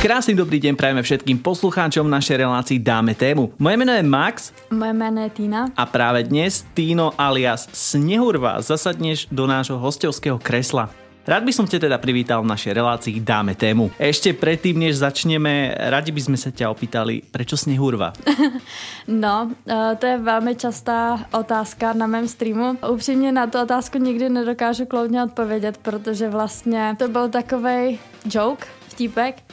Krásny dobrý deň prajeme všetkým poslucháčom našej relácii Dáme tému. Moje meno je Max. Moje meno je Týna. A práve dnes Týno alias Snehurva zasadneš do nášho hostovského kresla. Rád by som ťa teda privítal v našej relácii Dáme tému. Ešte predtým, než začneme, radi by sme sa ťa opýtali, prečo Snehurva? No, eh, to je velmi častá otázka na mém streamu. Upřímně na tu otázku nikdy nedokážu kloudně odpovědět, protože vlastně to byl takovej joke, vtípek,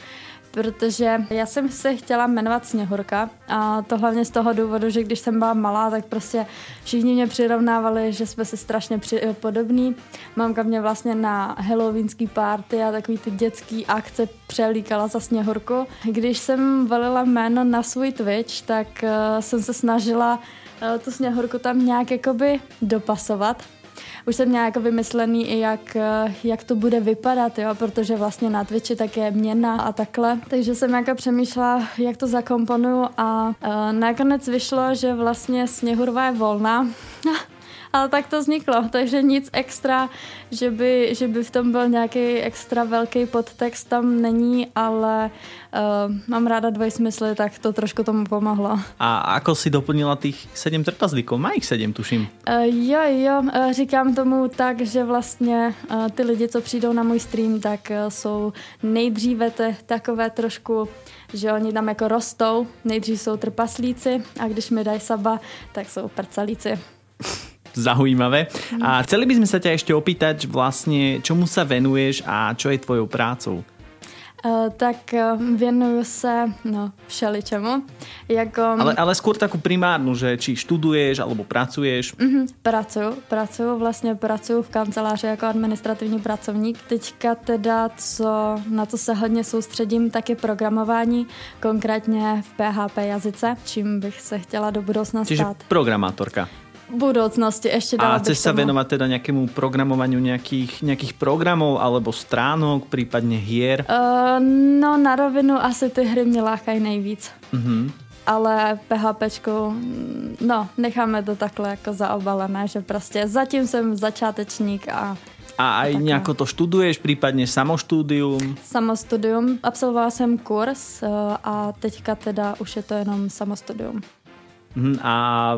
protože já jsem se chtěla jmenovat Sněhurka a to hlavně z toho důvodu, že když jsem byla malá, tak prostě všichni mě přirovnávali, že jsme si strašně při, podobní. Mamka mě vlastně na halloweenský party a takový ty dětský akce přelíkala za Sněhurku. Když jsem volila jméno na svůj Twitch, tak uh, jsem se snažila uh, tu Sněhurku tam nějak jakoby dopasovat už jsem měla jako vymyslený i jak, eh, jak to bude vypadat, jo, protože vlastně na Twitchi tak je měna a takhle. Takže jsem jako přemýšlela, jak to zakomponuju a uh, nakonec vyšlo, že vlastně Sněhurva je volná. Ale tak to vzniklo, takže nic extra, že by, že by v tom byl nějaký extra velký podtext, tam není, ale uh, mám ráda dvojsmysly, tak to trošku tomu pomohlo. A ako si doplnila těch sedm trpazlíků? Má jich sedm, tuším. Uh, jo, jo, uh, říkám tomu tak, že vlastně uh, ty lidi, co přijdou na můj stream, tak uh, jsou nejdříve te, takové trošku že oni tam jako rostou, nejdřív jsou trpaslíci a když mi dají saba, tak jsou prcalíci. zaujímavé. A chceli by sme sa ťa ešte opýtať vlastne, čomu sa venuješ a čo je tvojou prácou? Uh, tak uh, věnuju se no, všeličemu. Jako, ale, ale skôr takú primárnu, že či študuješ alebo pracuješ? Uh-huh, pracuju, pracuju, vlastně pracuju v kanceláři jako administrativní pracovník. Teďka teda, co, na co se hodně soustředím, tak je programování, konkrétně v PHP jazyce, čím bych se chtěla do budoucna Čiže stát. programátorka budoucnosti ještě dala A chceš sa venovať teda nejakému programovaniu nejakých, nejakých programov alebo stránok, prípadne hier? Uh, no na rovinu asi ty hry mě lákají nejvíc. Uh-huh. Ale PHPčku, no, necháme to takhle jako zaobalené, že prostě zatím jsem začátečník a a aj nejako to študuješ, prípadne samoštúdium? Samostudium. Absolvovala jsem kurz eh, a teďka teda už je to jenom samostudium. Mhm, a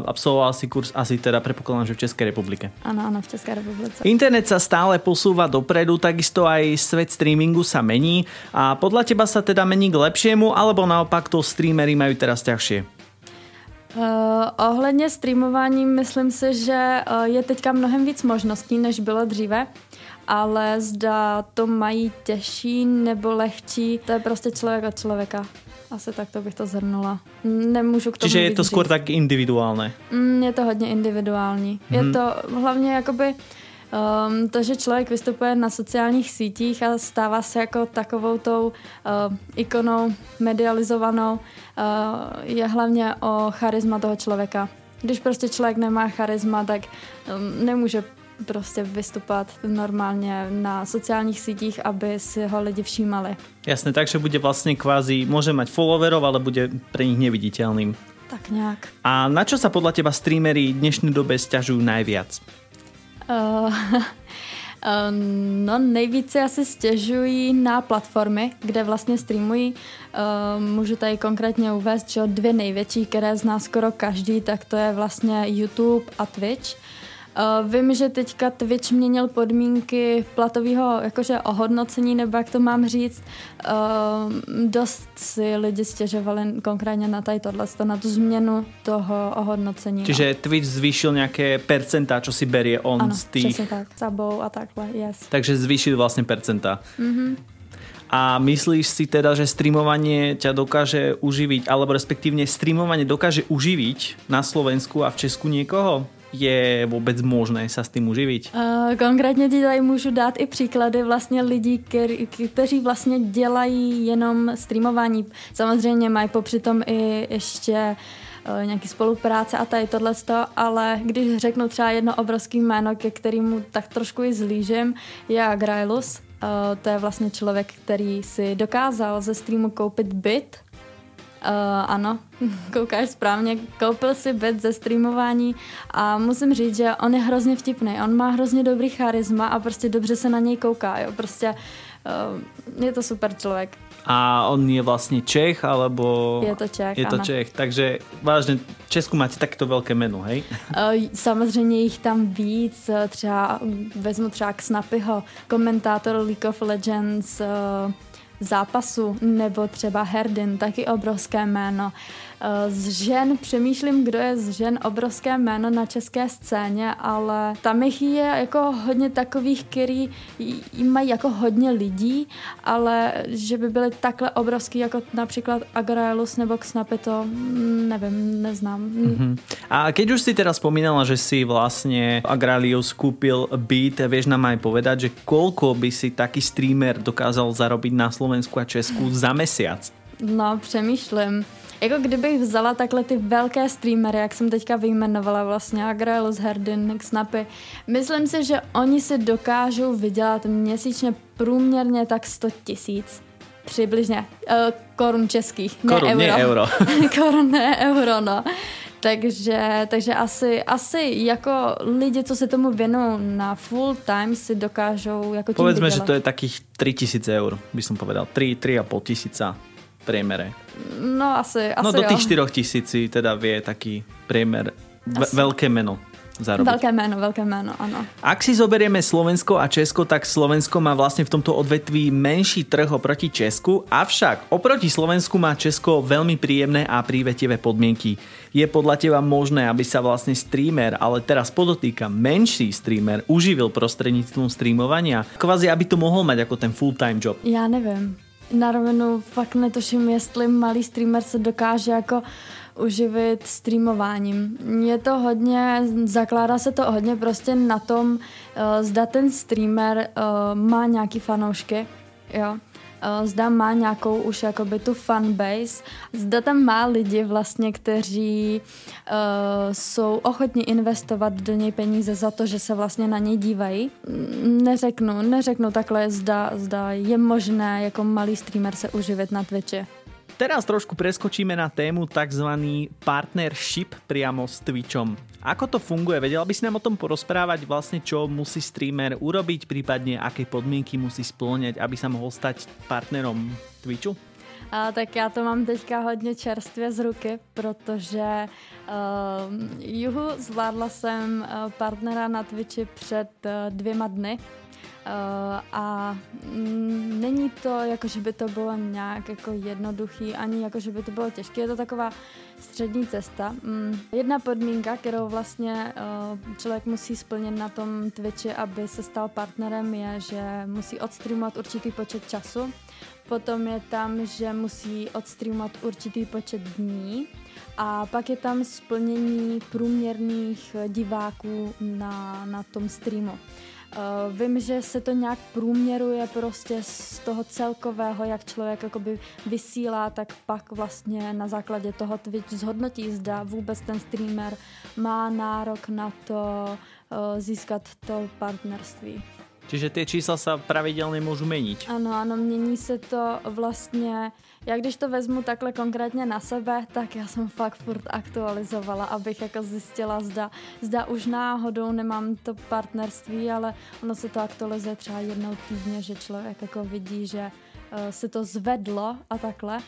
absolvoval si kurz asi teda predpokladám, že v Českej republike. Áno, áno, v Českej republike. Internet sa stále posúva dopredu, takisto aj svet streamingu sa mení a podľa teba sa teda mení k lepšiemu, alebo naopak to streamery majú teraz ťažšie? Uh, ohledně streamování myslím si, že uh, je teďka mnohem víc možností, než bylo dříve ale zda to mají těžší nebo lehčí, to je prostě člověk od člověka. Asi tak to bych to zhrnula. Nemůžu k tomu Čiže je to skôr tak individuálne? Mm, je to hodně individuální. Mm-hmm. Je mhm. to hlavně jakoby um, to, že člověk vystupuje na sociálních sítích a stává se jako takovou tou uh, ikonou medializovanou, uh, je hlavně o charisma toho člověka. Když prostě člověk nemá charisma, tak um, nemůže prostě vystupovat normálně na sociálních sítích, aby si ho lidi všímali. Jasné, takže bude vlastně kvázi, může mať followerov, ale bude pre nich neviditeľným. Tak nějak. A na čo sa podľa teba streamery v dnešní době stěžují najviac? Uh, No nejvíce asi stěžují na platformy, kde vlastně streamují. Můžu tady konkrétně uvést, že dvě největší, které zná skoro každý, tak to je vlastně YouTube a Twitch. Uh, vím, že teďka Twitch měnil podmínky platového jakože ohodnocení, nebo jak to mám říct. Uh, dost si lidi stěžovali konkrétně na tady tohle, na tu změnu toho ohodnocení. Čiže no. Twitch zvýšil nějaké percenta, co si berie on ano, z těch... tak, sabou a takhle, yes. Takže zvýšil vlastně percenta. Mm-hmm. A myslíš si teda, že streamovanie ťa dokáže uživiť, alebo respektívne streamovanie dokáže uživiť na Slovensku a v Česku niekoho? Je vůbec možné se s tím uživit? Uh, konkrétně ti tady můžu dát i příklady vlastně lidí, kteří vlastně dělají jenom streamování. Samozřejmě mají popřitom i ještě uh, nějaký spolupráce a tady tohle ale když řeknu třeba jedno obrovský jméno, ke kterému tak trošku i zlížím, je Grailus. Uh, to je vlastně člověk, který si dokázal ze streamu koupit byt Uh, ano, koukáš správně. Koupil si byt ze streamování a musím říct, že on je hrozně vtipný. On má hrozně dobrý charisma a prostě dobře se na něj kouká. Jo? Prostě uh, je to super člověk. A on je vlastně Čech, alebo... Je to Čech, Je to ano. Čech, takže vážně v Česku máte takto velké jméno, hej? Uh, samozřejmě jich tam víc, třeba mm, vezmu třeba Snapyho, komentátor League of Legends uh, zápasu, nebo třeba Herdin, taky obrovské jméno. Uh, Z žen přemýšlím, kdo je z žen obrovské jméno na české scéně, ale tam jich je jako hodně takových, který mají jako hodně lidí, ale že by byly takhle obrovský, jako například Agraelus nebo Snapy, to mm, nevím, neznám. Mhm. A keď už si teraz spomínala, že si vlastne Agralius kúpil byt, vieš nám aj povedať, že koľko by si taký streamer dokázal zarobiť na Slovensku a Česku za mesiac? No, přemýšlím. Jako kdybych vzala takhle ty velké streamery, jak jsem teďka vyjmenovala vlastně, Agrelus, Herdin, Snapy, myslím si, že oni si dokážou vydělat měsíčně průměrně tak 100 tisíc. Přibližně. Uh, korun českých, ne Korun, euro. nie euro. korun, ne euro, no. Takže, takže asi, asi jako lidi, co se tomu věnují na full time, si dokážou jako tím Povedzme, vydělat. že to je takých 3000 eur, by som povedal. 3, 3,5 tisíca priemere. No asi, asi No do jo. tých 4 tisíc si teda vie taký priemer ve- Asi. veľké meno zarobiť. Velké jméno, velké jméno, ano. Ak si zoberieme Slovensko a Česko, tak Slovensko má vlastne v tomto odvetví menší trh oproti Česku, avšak oproti Slovensku má Česko veľmi príjemné a prívetivé podmienky. Je podľa teba možné, aby sa vlastne streamer, ale teraz podotýka menší streamer, uživil prostredníctvom streamovania? Kvázi, aby to mohol mať ako ten full-time job. Já nevím. Na rovinu fakt netuším, jestli malý streamer se dokáže jako uživit streamováním. Je to hodně, zakládá se to hodně prostě na tom, uh, zda ten streamer uh, má nějaký fanoušky, jo. Uh, zda má nějakou už jakoby tu fanbase, zda tam má lidi vlastně, kteří uh, jsou ochotní investovat do něj peníze za to, že se vlastně na něj dívají. Mm, Neřeknu, neřeknu takhle, zda, zda je možné jako malý streamer se uživit na Twitchi. Teraz trošku preskočíme na tému tzv. partnership priamo s Twitchom. Ako to funguje? Vedela by si nám o tom porozprávať vlastne, čo musí streamer urobiť, prípadne aké podmienky musí splňať, aby sa mohol stať partnerom Twitchu? A, tak já to mám teďka hodně čerstvě z ruky, protože uh, juhu zvládla jsem uh, partnera na Twitchi před uh, dvěma dny. Uh, a mm, není to jako, že by to bylo nějak jako jednoduchý, ani jako, že by to bylo těžké. Je to taková střední cesta. Mm, jedna podmínka, kterou vlastně uh, člověk musí splnit na tom Twitchi, aby se stal partnerem, je, že musí odstreamovat určitý počet času. Potom je tam, že musí odstreamovat určitý počet dní a pak je tam splnění průměrných diváků na, na tom streamu. Uh, vím, že se to nějak průměruje prostě z toho celkového, jak člověk jakoby vysílá, tak pak vlastně na základě toho Twitch zhodnotí, zda vůbec ten streamer má nárok na to uh, získat to partnerství. Čiže tie čísla sa pravidelne môžu meniť. Ano, ano, mění se to vlastně, já když to vezmu takhle konkrétně na sebe, tak já jsem fakt furt aktualizovala, abych jako zjistila, zda, zda už náhodou nemám to partnerství, ale ono se to aktualizuje třeba jednou týdně, že člověk jako vidí, že uh, se to zvedlo a takhle. Uh,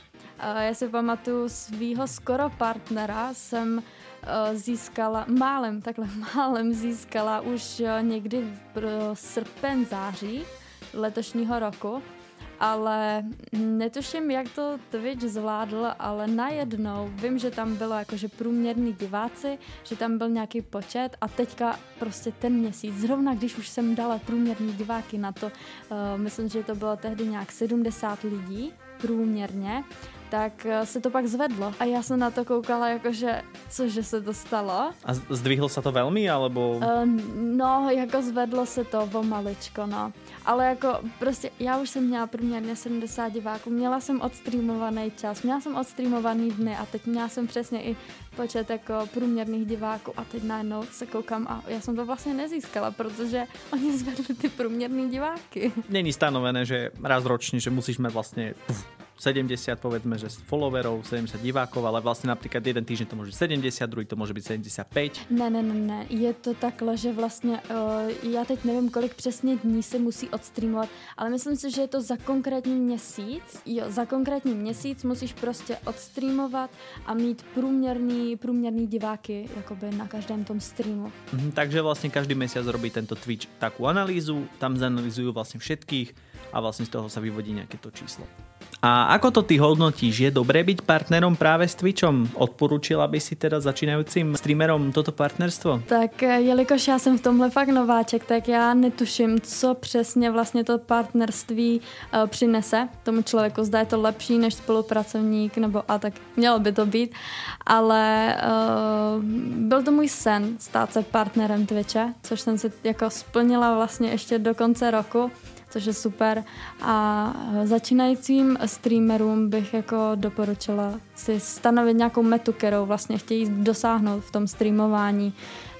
já si pamatuju svýho skoro partnera jsem uh, získala, málem, takhle málem získala už někdy v srpen, září letošního roku, ale netuším, jak to Twitch zvládl, ale najednou vím, že tam bylo jakože průměrný diváci, že tam byl nějaký počet a teďka prostě ten měsíc, zrovna když už jsem dala průměrný diváky na to, uh, myslím, že to bylo tehdy nějak 70 lidí průměrně, tak eh, se to pak zvedlo. A já jsem na to koukala jakože, cože se to stalo. A zdvihlo sa to veľmi, alebo... Uh, no, jako zvedlo se to pomaličko, no. Ale jako prostě já už jsem měla průměrně 70 diváků, měla jsem odstreamovaný čas, měla jsem odstreamovaný dny a teď měla jsem přesně i počet jako průměrných diváků a teď najednou se koukám a já jsem to vlastně nezískala, protože oni zvedli ty průměrný diváky. Není stanovené, že raz ročne, že musíš mať vlastne puf, 70 povedzme, že followerov, 70 divákov, ale vlastně například jeden týden to může 70, druhý to může být 75. Ne, ne, ne, ne, je to takhle, že vlastně, uh, já teď nevím, kolik přesně dní se musí odstreamovat, ale myslím si, že je to za konkrétní měsíc, jo, za konkrétní měsíc musíš prostě odstreamovat a mít průměrný, průměrný diváky jakoby na každém tom streamu. Mhm, takže vlastně každý měsíc robí tento Twitch takú analýzu, tam zanalizujú vlastně všetkých a vlastně z toho sa vyvodí nějaké to číslo. A ako to ty hodnotíš? Je dobré byť partnerom práve s Twitchom? Odporúčila by si teda začínajícím streamerom toto partnerstvo? Tak eh, jelikož já jsem v tomhle fakt nováček, tak já netuším, co přesně vlastně to partnerství uh, přinese tomu člověku. Zda je to lepší než spolupracovník, nebo a tak mělo by to být. Ale uh, byl to můj sen stát se partnerem Twitche, což jsem si jako splnila vlastně ještě do konce roku což je super. A začínajícím streamerům bych jako doporučila si stanovit nějakou metu, kterou vlastně chtějí dosáhnout v tom streamování.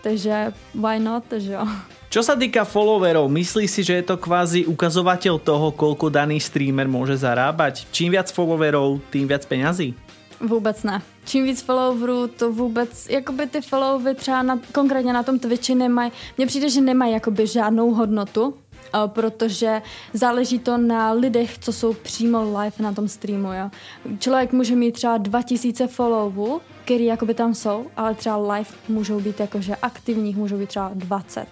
Takže why not, že jo? Čo sa týka followerov, myslíš si, že je to kvázi ukazovateľ toho, koľko daný streamer môže zarábať? Čím viac followerov, tým viac peňazí? Vůbec ne. Čím víc followerů, to vůbec, jakoby ty followery třeba na, konkrétně na tom Twitchi nemají, mně přijde, že nemají jakoby žádnou hodnotu, protože záleží to na lidech, co jsou přímo live na tom streamu. Jo. Člověk může mít třeba 2000 followů, který jakoby tam jsou, ale třeba live můžou být jakože aktivních, můžou být třeba 20.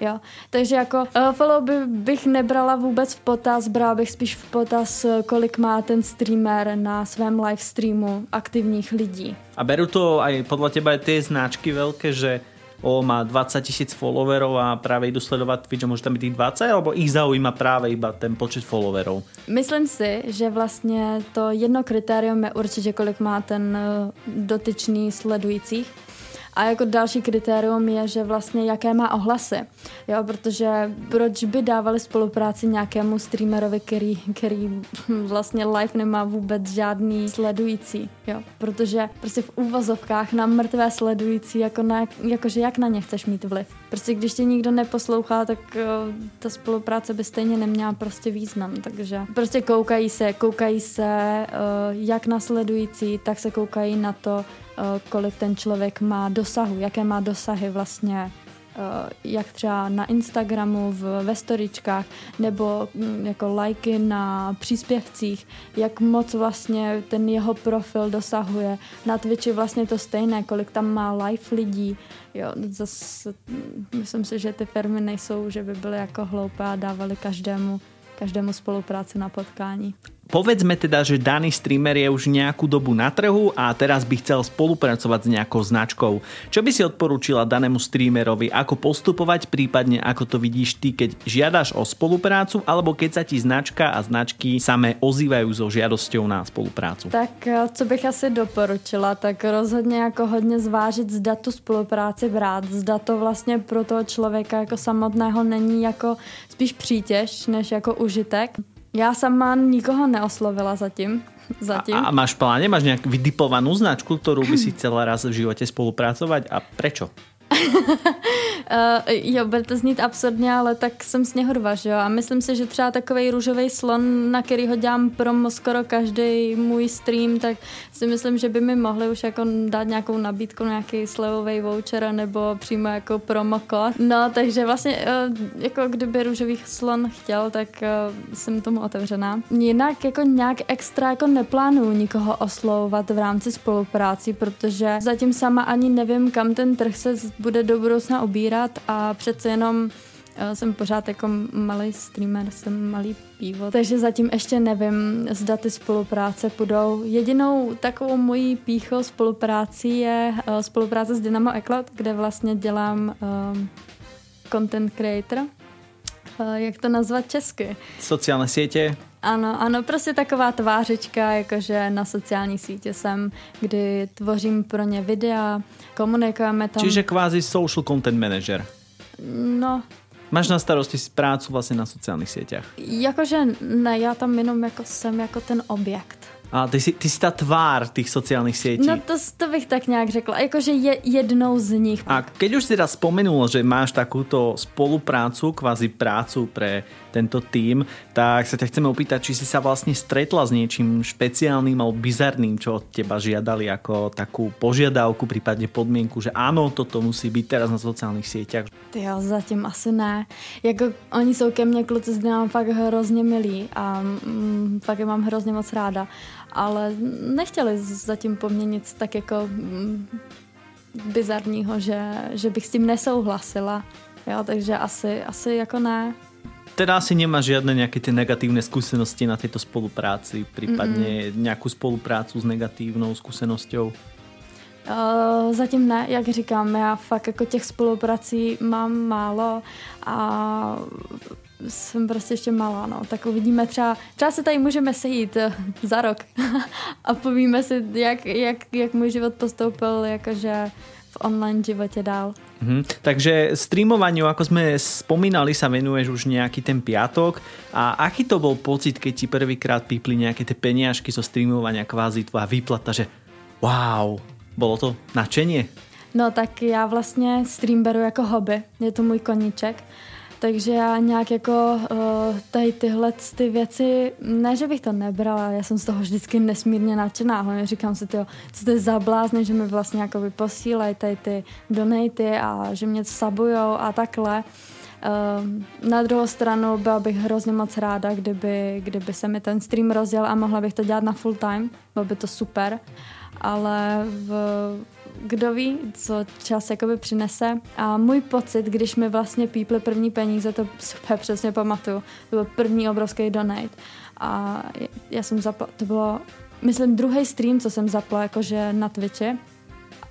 Jo? Takže jako uh, follow by, bych nebrala vůbec v potaz, brala bych spíš v potaz, kolik má ten streamer na svém live streamu aktivních lidí. A beru to aj podle teba ty značky velké, že o, má 20 tisíc followerov a právě jdu sledovat Twitch a může tam být těch 20, alebo ich zaujíma právě iba ten počet followerov? Myslím si, že vlastně to jedno kritérium je určitě, kolik má ten eh, dotyčný sledujících. A jako další kritérium je, že vlastně jaké má ohlasy. Jo, protože proč by dávali spolupráci nějakému streamerovi, který, který vlastně live nemá vůbec žádný sledující. Jo, protože prostě v úvozovkách na mrtvé sledující, jako na, jakože jak na ně chceš mít vliv. Prostě když tě nikdo neposlouchá, tak uh, ta spolupráce by stejně neměla prostě význam. Takže prostě koukají se, koukají se uh, jak na sledující, tak se koukají na to, Eh, kolik ten člověk má dosahu, jaké má dosahy vlastně eh, jak třeba na Instagramu, v, ve storičkách, nebo hm, jako lajky na příspěvcích, jak moc vlastně ten jeho profil dosahuje. Na Twitchi vlastně to stejné, kolik tam má live lidí. Jo, zase hm, myslím si, že ty firmy nejsou, že by byly jako hloupé a dávali každému, každému spolupráci na potkání. Povedzme teda, že daný streamer je už nejakú dobu na trhu a teraz by chcel spolupracovať s nejakou značkou. Čo by si odporúčila danému streamerovi, ako postupovať, prípadne ako to vidíš ty, keď žiadaš o spoluprácu, alebo keď sa ti značka a značky samé ozývajú so žiadosťou na spoluprácu? Tak eh, co bych asi doporučila, tak rozhodně jako hodně zvážit, zda tu spolupráci brát, zda to vlastně pro toho člověka jako samotného není jako spíš přítěž, než jako užitek. Já sama nikoho neoslovila zatím. zatím. A, a máš pláne, máš nějak vytipovanou značku, kterou by si chcela raz v životě spolupracovat a prečo? Uh, jo, bude to znít absurdně, ale tak jsem sněhurva, že jo? A myslím si, že třeba takový růžový slon, na který ho dělám promo skoro každý můj stream, tak si myslím, že by mi mohli už jako dát nějakou nabídku, nějaký slevový voucher nebo přímo jako promo kód. No, takže vlastně uh, jako kdyby růžový slon chtěl, tak uh, jsem tomu otevřená. Jinak jako nějak extra jako neplánuju nikoho oslovovat v rámci spolupráci, protože zatím sama ani nevím, kam ten trh se bude do budoucna obírat a přece jenom eh, jsem pořád jako malý streamer, jsem malý pivo, takže zatím ještě nevím, zda ty spolupráce půjdou. Jedinou takovou mojí pícho spolupráci je uh, spolupráce s Dynamo Eklot, kde vlastně dělám uh, content creator. Jak to nazvat česky? Sociální sítě. Ano, ano, prostě taková tvářička, jakože na sociální sítě jsem, kdy tvořím pro ně videa, komunikujeme tam. Čiže kvázi social content manager. No, Máš na starosti prácu vlastně na sociálních sítích? Jakože ne, já tam jenom jako jsem jako ten objekt. A ty jsi, ty jsi ta tvár těch sociálních sítí. No to, to bych tak nějak řekla, jakože je jednou z nich. A keď už si teda spomenul, že máš takúto spoluprácu, kvázi prácu pre tento tým, tak sa ťa chceme opýtať, či si sa vlastne stretla s niečím špeciálnym alebo bizarným, čo od teba žiadali ako takú požiadavku, prípadne podmienku, že áno, toto musí byť teraz na sociálnych sieťach. Jo, zatím asi ne. Jako oni jsou ke mně kluci znám fakt hrozně milí a mm, fakt je mám hrozně moc ráda, ale nechtěli zatím po mně nic tak jako mm, bizarního, že, že bych s tím nesouhlasila. Jo, takže asi, asi jako ne. Teda asi nemá žiadne nejaké tie negatívne skúsenosti na tejto spolupráci, prípadne Mm-mm. nejakú spoluprácu s negatívnou skúsenosťou? Uh, zatím ne, jak říkám, já fakt jako těch spoluprací mám málo a jsem prostě ještě malá, no. Tak uvidíme třeba, třeba se tady můžeme sejít uh, za rok a povíme si, jak, jak, jak můj život postoupil, jakože v online životě dál. Mhm. Takže streamovaniu, ako sme spomínali, sa venuješ už nejaký ten piatok. A aký to bol pocit, keď ti prvýkrát pípli nejaké tie peniažky zo streamovania, kvázi tvoja výplata, že wow, bolo to nadšenie? No tak já vlastně stream beru jako hobby, je to můj koníček. Takže já nějak jako uh, tady tyhle ty věci, ne, že bych to nebrala, já jsem z toho vždycky nesmírně nadšená. Hlavně říkám si, tyjo, co to je za blázne, že mi vlastně jako posílají tady ty donaty a že mě sabujou a takhle. Uh, na druhou stranu byla bych hrozně moc ráda, kdyby, kdyby se mi ten stream rozjel a mohla bych to dělat na full time, bylo by to super. Ale v, kdo ví, co čas jakoby přinese. A můj pocit, když mi vlastně píply první peníze, to super přesně pamatuju. To byl první obrovský donate. A já jsem zapla, to bylo, myslím, druhý stream, co jsem zapla jakože na Twitchi.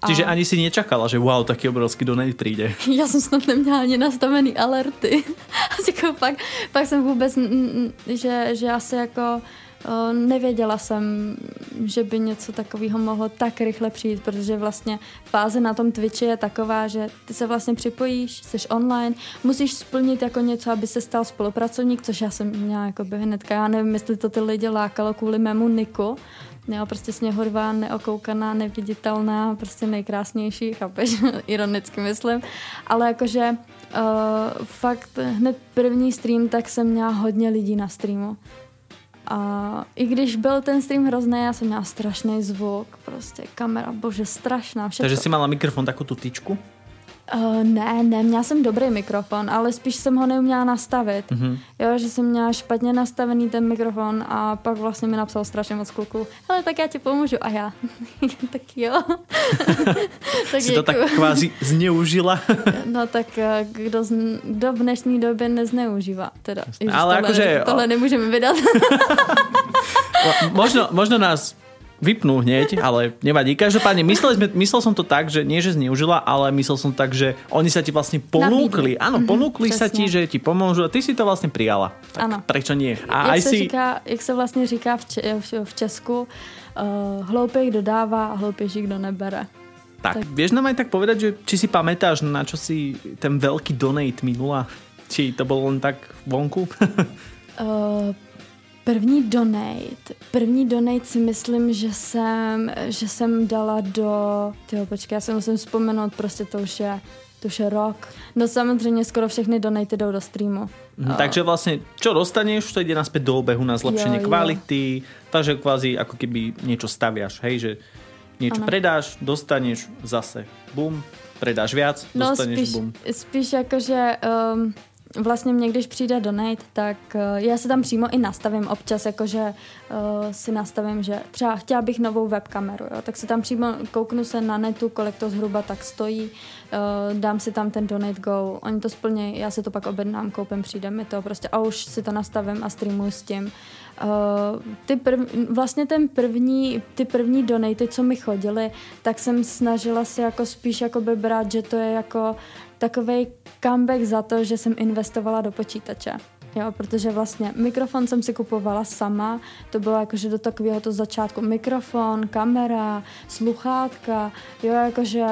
Čiže ani si nečakala, že wow, taký obrovský donate přijde. Já jsem snad neměla ani nastavený alerty. jako pak, pak jsem vůbec, že, že asi jako Nevěděla jsem, že by něco takového mohlo tak rychle přijít, protože vlastně fáze na tom Twitchi je taková, že ty se vlastně připojíš, jsi online, musíš splnit jako něco, aby se stal spolupracovník, což já jsem měla jako by hnedka, já nevím, jestli to ty lidi lákalo kvůli mému niku, Jo, prostě sněhurvá, neokoukaná, neviditelná, prostě nejkrásnější, chápeš, ironicky myslím. Ale jakože uh, fakt hned první stream, tak jsem měla hodně lidí na streamu. A i když byl ten stream hrozný, já jsem měla strašný zvuk, prostě kamera, bože, strašná. Všechno. Takže si mala mikrofon takovou tu tyčku? Uh, ne, ne, měla jsem dobrý mikrofon, ale spíš jsem ho neuměla nastavit. Mm-hmm. Jo, že jsem měla špatně nastavený ten mikrofon a pak vlastně mi napsal strašně moc kluků, hele, tak já ti pomůžu. A já, tak jo. tak Jsi to tak kvázi zneužila? no tak eh, kdo, z, kdo v dnešní době nezneužívá. Teda, Ježiš, ale tohle, akože... Tohle nemůžeme vydat. možno, možno nás vypnú hneď, ale nevadí. Každopádne myslel, sme, myslel som to tak, že nie, že zneužila, ale myslel som tak, že oni sa ti vlastne ponúkli. Nabídli. Áno, mhm, ponúkli mm-hmm, sa ti, že ti pomôžu a ty si to vlastne prijala. Tak ano. prečo nie? A jak, aj se si... říká, jak se vlastně říká v, če- v Česku, uh, hloupej kdo dává a hloupejší kdo nebere. Tak, tak, vieš nám aj tak povedať, že či si pamätáš, na čo si ten veľký donate minula? Či to bolo len tak vonku? uh, První donate. První donate si myslím, že jsem, že jsem dala do... Tyjo, počkej, já se musím vzpomenout, prostě to už je to už je rok. No samozřejmě skoro všechny donaty jdou do streamu. Mm, takže vlastně, čo dostaneš, to ide naspäť do obehu na zlepšenie jo, kvality, takže kvázi ako keby niečo staviaš, hej, že ano. predáš, dostaneš zase, bum, predáš viac, no, dostaneš spíš, bum. Spíš jakože um, vlastně mě, když přijde donate, tak uh, já se tam přímo i nastavím občas, jakože uh, si nastavím, že třeba chtěla bych novou webkameru, jo, tak si tam přímo kouknu se na netu, kolik to zhruba tak stojí, uh, dám si tam ten donate go, oni to splní, já si to pak objednám, koupím, přijde mi to prostě a už si to nastavím a streamuji s tím. Uh, ty prv, vlastně ten první, ty první donaty, co mi chodily, tak jsem snažila si jako spíš jako by brát, že to je jako takový comeback za to, že jsem investovala do počítače. Jo, protože vlastně mikrofon jsem si kupovala sama, to bylo jakože do takového to začátku mikrofon, kamera, sluchátka, jo, jakože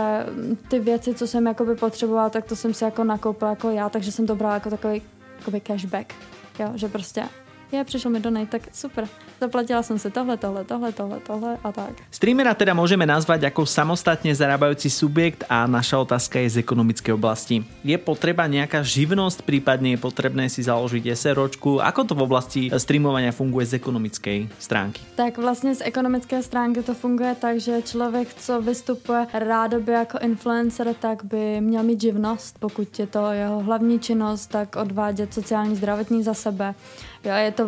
ty věci, co jsem jakoby potřebovala, tak to jsem si jako nakoupila jako já, takže jsem to brala jako takový, takový cashback, jo, že prostě je, přišel mi donate, tak super. Zaplatila som si tohle, tohle, tohle, tohle, tohle a tak. Streamera teda môžeme nazvať ako samostatne zarábajúci subjekt a naša otázka je z ekonomickej oblasti. Je potreba nejaká živnosť, prípadne je potrebné si založiť SROčku? Ako to v oblasti streamovania funguje z ekonomickej stránky? Tak vlastně z ekonomické stránky to funguje tak, že člověk, co vystupuje rádoby jako influencer, tak by měl mít živnost. Pokud je to jeho hlavní činnost, tak odvádět sociální zdravotní za sebe Jo, je to,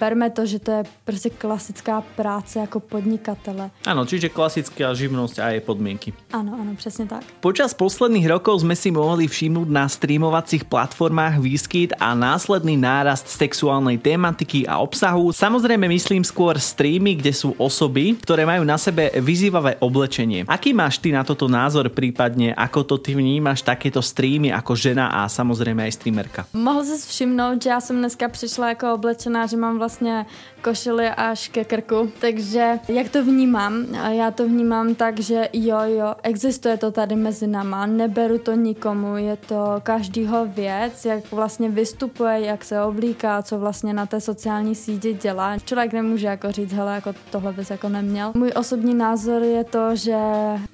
berme to, že to je prostě klasická práce jako podnikatele. Áno, čiže klasická živnosť a jej podmienky. Áno, áno, presne tak. Počas posledných rokov sme si mohli všimnúť na streamovacích platformách výskyt a následný nárast sexuálnej tematiky a obsahu. Samozrejme myslím skôr streamy, kde sú osoby, ktoré majú na sebe vyzývavé oblečenie. Aký máš ty na toto názor, prípadne ako to ty vnímaš takéto streamy ako žena a samozrejme aj streamerka? Mohl si všimnout, že já jsem dneska přišla jako oblečená, že mám vlastně košili až ke krku. Takže jak to vnímám? Já to vnímám tak, že jo, jo, existuje to tady mezi náma, neberu to nikomu, je to každýho věc, jak vlastně vystupuje, jak se oblíká, co vlastně na té sociální síti dělá. Člověk nemůže jako říct, hele, jako tohle bys jako neměl. Můj osobní názor je to, že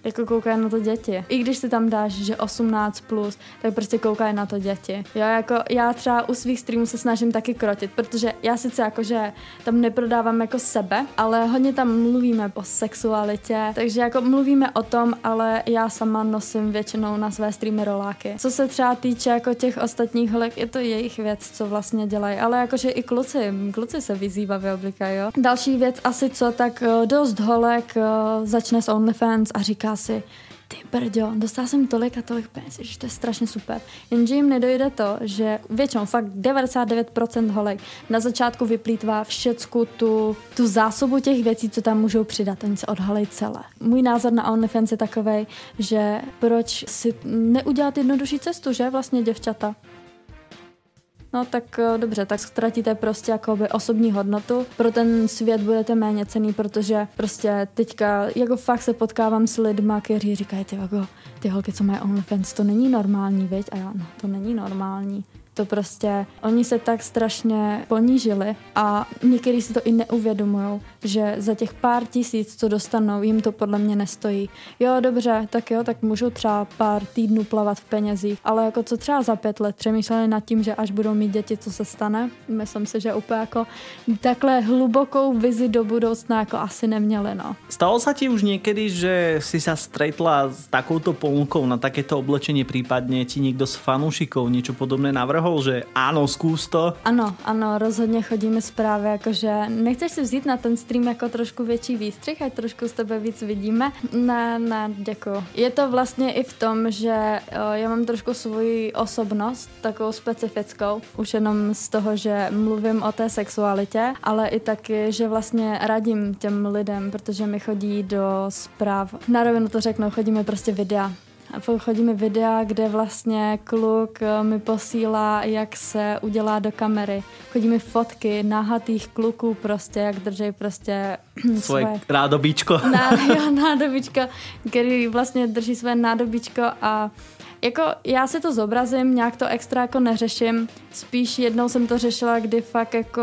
jako koukají na to děti. I když si tam dáš, že 18 plus, tak prostě koukají na to děti. Jo, jako já třeba u svých streamů se snažím taky krotit, protože já sice jakože tam neprodávám jako sebe, ale hodně tam mluvíme o sexualitě, takže jako mluvíme o tom, ale já sama nosím většinou na své streamy roláky. Co se třeba týče jako těch ostatních holek, je to jejich věc, co vlastně dělají, ale jakože i kluci, kluci se vyzývavě oblikají, jo. Další věc asi co, tak eh, dost holek eh, začne s OnlyFans a říká si, ty brďo, dostala jsem tolik a tolik peněz, že to je strašně super. Jenže jim nedojde to, že většinou fakt 99% holek na začátku vyplýtvá všecku tu, tu zásobu těch věcí, co tam můžou přidat. Oni se odhalej celé. Můj názor na OnlyFans je takový, že proč si neudělat jednodušší cestu, že vlastně děvčata? No tak eh, dobře, tak ztratíte prostě jakoby osobní hodnotu. Pro ten svět budete méně cený, protože prostě teďka jako fakt se potkávám s lidma, kteří říkají, ty, jako, ty holky, co mají OnlyFans, to není normální, viď? A já, no to není normální. To prostě, oni se tak strašně ponížili a někteří si to i neuvědomují, že za těch pár tisíc, co dostanou, jim to podle mě nestojí. Jo, dobře, tak jo, tak můžu třeba pár týdnů plavat v penězích, ale jako co třeba za pět let přemýšleli nad tím, že až budou mít děti, co se stane, myslím si, že úplně jako takhle hlubokou vizi do budoucna jako asi neměli, no. Stalo sa ti už někdy, že si sa stretla s takouto ponukou na takéto oblečenie, prípadne ti někdo z fanúšikov niečo podobné navrhol? že áno, skús to. Ano, ano, rozhodně chodíme zprávy, jakože nechceš si vzít na ten stream jako trošku větší výstřih, ať trošku z tebe víc vidíme? Ne, ne, děkuji. Je to vlastně i v tom, že já mám trošku svoji osobnost, takovou specifickou, už jenom z toho, že mluvím o té sexualitě, ale i taky, že vlastně radím těm lidem, protože mi chodí do zpráv. Na rovinu to řeknu, chodíme prostě videa chodíme videa, kde vlastně kluk eh, mi posílá, jak se udělá do kamery. Chodíme fotky náhatých kluků prostě, jak drží prostě svoje, svoje nádobíčko. Ná, jo, nádobíčko, který vlastně drží své nádobíčko a jako já si to zobrazím, nějak to extra jako neřeším. Spíš jednou jsem to řešila, kdy fakt jako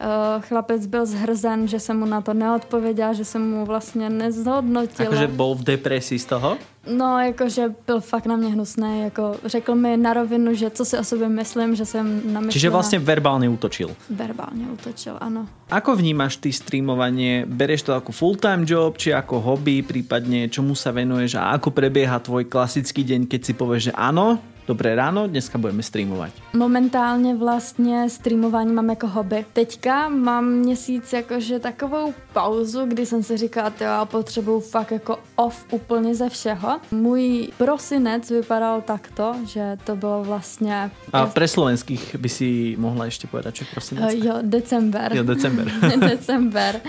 uh, chlapec byl zhrzen, že jsem mu na to neodpověděla, že jsem mu vlastně nezhodnotila. Jakože byl v depresi z toho? No, jakože byl fakt na mě hnusný, jako řekl mi na rovinu, že co si o sobě myslím, že jsem namyslela. Čiže vlastně verbálně útočil. Verbálně útočil, ano. Ako vnímáš ty streamovanie? Bereš to ako full-time job, či ako hobby, prípadne čomu sa venuješ a ako prebieha tvoj klasický deň, keď si povieš, že áno, Dobré ráno, dneska budeme streamovat. Momentálně vlastně streamování mám jako hobby. Teďka mám měsíc jakože takovou pauzu, kdy jsem si říkala, že já potřebuju fakt jako off úplně ze všeho. Můj prosinec vypadal takto, že to bylo vlastně... A pre slovenských by si mohla ještě povedat, že prosinec? Jo, december. Jo, december. december.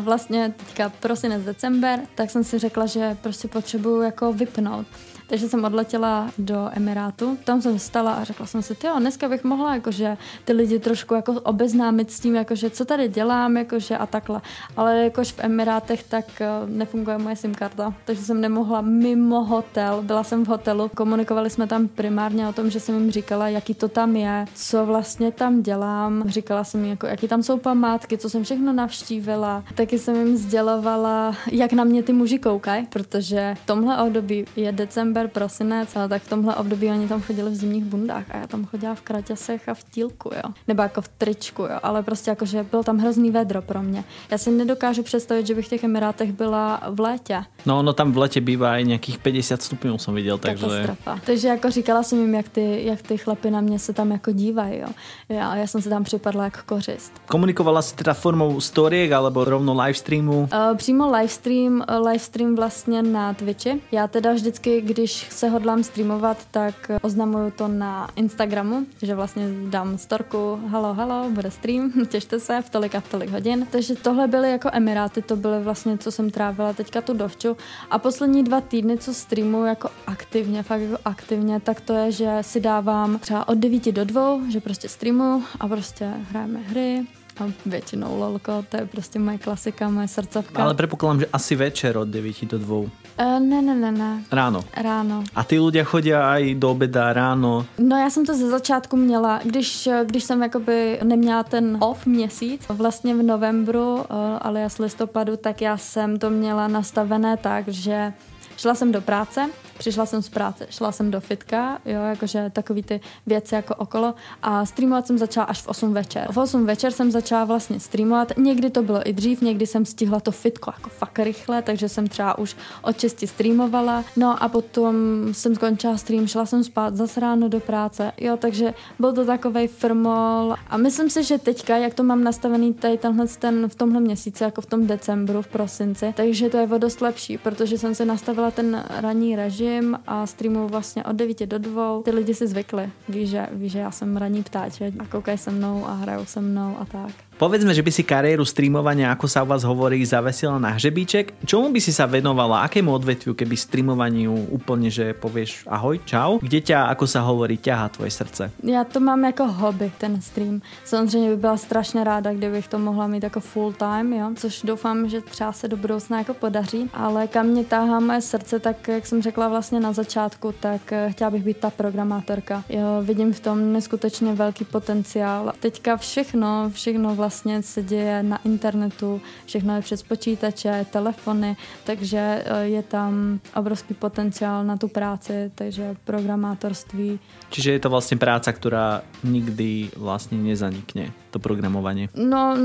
Vlastně teďka prosinec, december, tak jsem si řekla, že prostě potřebuju jako vypnout takže jsem odletěla do Emirátu. Tam jsem stala a řekla jsem si, jo, dneska bych mohla jakože ty lidi trošku jako obeznámit s tím, jakože co tady dělám, jakože a takhle. Ale jakož v Emirátech tak eh, nefunguje moje SIM karta, takže jsem nemohla mimo hotel, byla jsem v hotelu, komunikovali jsme tam primárně o tom, že jsem jim říkala, jaký to tam je, co vlastně tam dělám, říkala jsem jim, jako, jaký tam jsou památky, co jsem všechno navštívila, taky jsem jim sdělovala, jak na mě ty muži koukají, protože v tomhle období je december, prosinec, ale tak v tomhle období oni tam chodili v zimních bundách a já tam chodila v kraťasech a v tílku, jo. Nebo jako v tričku, jo. Ale prostě jakože byl tam hrozný vedro pro mě. Já si nedokážu představit, že bych v těch Emirátech byla v létě. No, no tam v létě bývá i nějakých 50 stupňů jsem viděl, takže... Katastrofa. Takže jako říkala jsem jim, jak ty, jak ty chlapy na mě se tam jako dívají, jo. Já, já jsem se tam připadla jako kořist. Komunikovala jsi teda formou storiek alebo rovno livestreamu? Uh, přímo livestream, uh, livestream vlastně na Twitchi. Já teda vždycky, když se hodlám streamovat, tak oznamuju to na Instagramu, že vlastně dám storku, halo, halo, bude stream, těšte se v tolik a v tolik hodin. Takže tohle byly jako Emiráty, to byly vlastně, co jsem trávila teďka tu dovču. A poslední dva týdny, co streamuju jako aktivně, fakt jako aktivně, tak to je, že si dávám třeba od 9 do 2, že prostě streamuju a prostě hrajeme hry, a většinou lolko, to je prostě moje klasika, moje srdcovka. Ale předpokládám, že asi večer od 9 do 2. Uh, ne, ne, ne, ne. Ráno. Ráno. A ty lidé chodí i do oběda ráno? No já jsem to ze začátku měla, když, když jsem jakoby neměla ten off měsíc, vlastně v novembru, uh, alias listopadu, tak já jsem to měla nastavené tak, že šla jsem do práce, přišla jsem z práce, šla jsem do fitka, jo, jakože takový ty věci jako okolo a streamovat jsem začala až v 8 večer. V 8 večer jsem začala vlastně streamovat, někdy to bylo i dřív, někdy jsem stihla to fitko jako fakt rychle, takže jsem třeba už od 6 streamovala, no a potom jsem skončila stream, šla jsem spát zase ráno do práce, jo, takže byl to takový firmol a myslím si, že teďka, jak to mám nastavený tady tenhle ten v tomhle měsíci, jako v tom decembru, v prosinci, takže to je o dost lepší, protože jsem si nastavila ten ranní režim, chodím a streamuju vlastně od 9 do 2. Ty lidi si zvykli. Ví, že, ví, že já jsem ranní ptáček a koukají se mnou a hrajou se mnou a tak. Povedzme, že by si kariéru streamovania, ako sa u vás hovorí, zavesila na hřebíček. Čomu by si sa venovala? Akému odvetviu, keby streamovaniu úplne, že povieš ahoj, čau? Kde ťa, ako sa hovorí, ťahá tvoje srdce? Já to mám jako hobby, ten stream. Samozřejmě by byla strašně ráda, kdybych to mohla mít jako full time, jo? což doufám, že třeba se do budoucna jako podaří. Ale kam mě táhá moje srdce, tak jak jsem řekla vlastně na začátku, tak eh, chtěla bych být ta programátorka. Jo, vidím v tom neskutečně velký potenciál. Teďka všechno, všechno vlastně vlastně se děje na internetu, všechno je přes počítače, telefony, takže eh, je tam obrovský potenciál na tu práci, takže programátorství. Čiže je to vlastně práce, která nikdy vlastně nezanikne, to programování? No,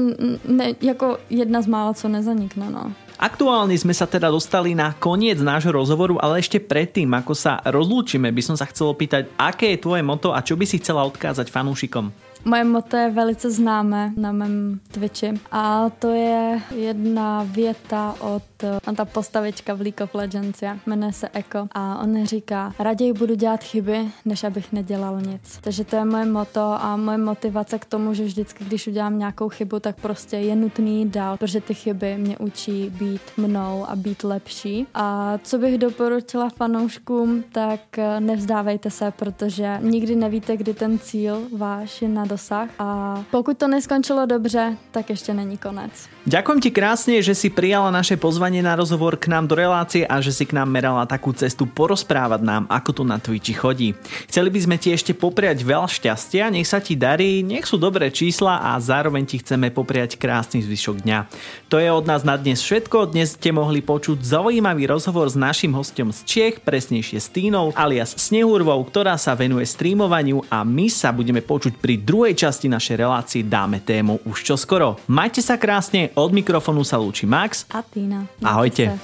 ne, jako jedna z mála, co nezanikne, no. Aktuálne sme sa teda dostali na koniec nášho rozhovoru, ale ešte predtým, ako sa rozlúčime, by som sa chcel opýtať, aké je tvoje moto a čo by si chcela odkázať fanúšikom? Moje moto je velice známé na mém Twitchi a to je jedna věta od on ta postavička v League of Legends, je, jmenuje se Eko a on říká, raději budu dělat chyby, než abych nedělal nic. Takže to je moje moto a moje motivace k tomu, že vždycky, když udělám nějakou chybu, tak prostě je nutný dál, protože ty chyby mě učí být mnou a být lepší. A co bych doporučila fanouškům, tak nevzdávejte se, protože nikdy nevíte, kdy ten cíl váš je na dosah a pokud to neskončilo dobře, tak ještě není konec. Ďakujem ti krásne, že si prijala naše pozvanie na rozhovor k nám do relácie a že si k nám merala takú cestu porozprávať nám, ako to na Twitchi chodí. Chceli by sme ti ešte popriať veľa šťastia, nech sa ti darí, nech sú dobré čísla a zároveň ti chceme popriať krásny zvyšok dňa. To je od nás na dnes všetko, dnes ste mohli počuť zaujímavý rozhovor s našim hostom z Čech, presnejšie s Tínou alias Snehurvou, ktorá sa venuje streamovaniu a my sa budeme počuť pri druhej časti našej relácie dáme tému už čoskoro. Majte sa krásne, od mikrofonu sa lúči Max a Tina. Ahojte.